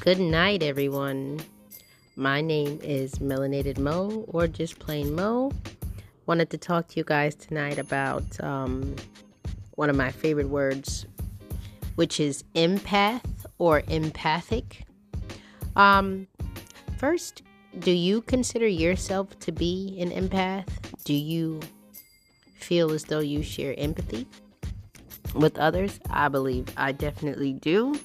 Good night, everyone. My name is Melanated Moe, or just plain Moe. Wanted to talk to you guys tonight about um, one of my favorite words, which is empath or empathic. Um, first, do you consider yourself to be an empath? Do you feel as though you share empathy with others? I believe I definitely do.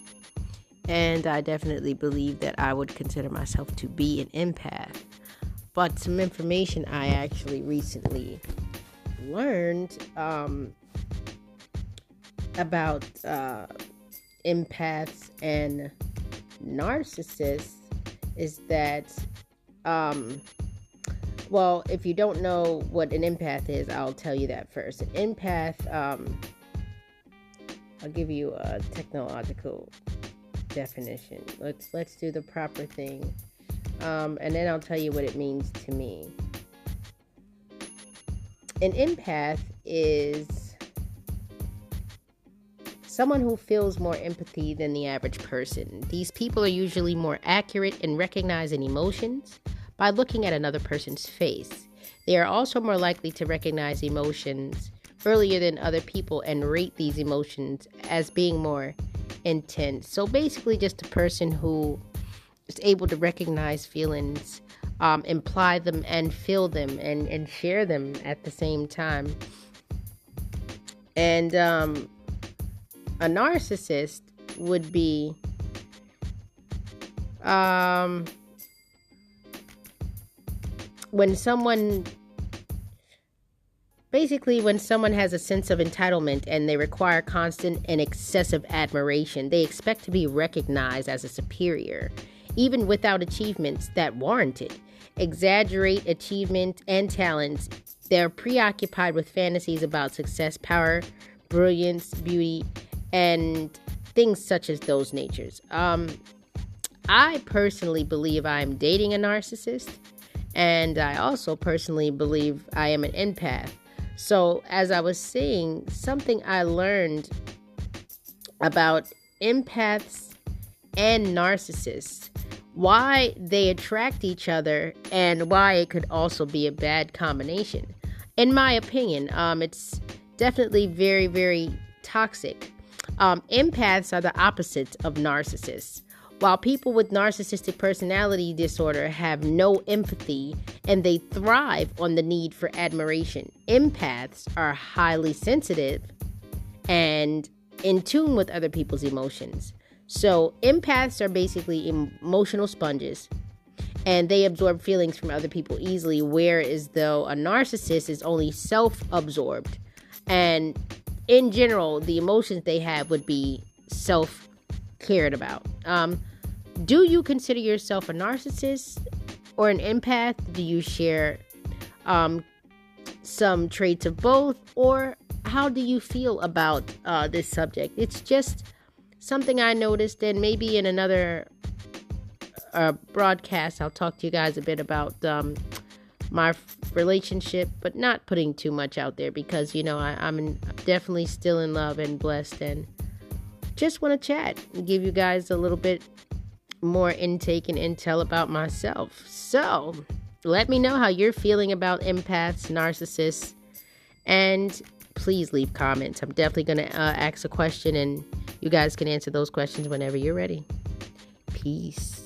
And I definitely believe that I would consider myself to be an empath. But some information I actually recently learned um, about uh, empaths and narcissists is that, um, well, if you don't know what an empath is, I'll tell you that first. An empath, um, I'll give you a technological definition. Let's let's do the proper thing, um, and then I'll tell you what it means to me. An empath is someone who feels more empathy than the average person. These people are usually more accurate in recognizing emotions by looking at another person's face. They are also more likely to recognize emotions earlier than other people and rate these emotions as being more intense. So basically, just a person who is able to recognize feelings, um, imply them, and feel them, and and share them at the same time. And um, a narcissist would be um, when someone Basically, when someone has a sense of entitlement and they require constant and excessive admiration, they expect to be recognized as a superior, even without achievements that warrant it. Exaggerate achievement and talents. They're preoccupied with fantasies about success, power, brilliance, beauty, and things such as those natures. Um, I personally believe I'm dating a narcissist, and I also personally believe I am an empath. So, as I was saying, something I learned about empaths and narcissists, why they attract each other, and why it could also be a bad combination. In my opinion, um, it's definitely very, very toxic. Um, empaths are the opposite of narcissists. While people with narcissistic personality disorder have no empathy and they thrive on the need for admiration, empaths are highly sensitive and in tune with other people's emotions. So, empaths are basically emotional sponges and they absorb feelings from other people easily, whereas though a narcissist is only self absorbed. And in general, the emotions they have would be self cared about. Um, do you consider yourself a narcissist or an empath? Do you share um, some traits of both? Or how do you feel about uh, this subject? It's just something I noticed, and maybe in another uh, broadcast, I'll talk to you guys a bit about um, my relationship, but not putting too much out there because, you know, I, I'm definitely still in love and blessed and just want to chat and give you guys a little bit more intake and intel about myself. So, let me know how you're feeling about empaths, narcissists, and please leave comments. I'm definitely going to uh, ask a question, and you guys can answer those questions whenever you're ready. Peace.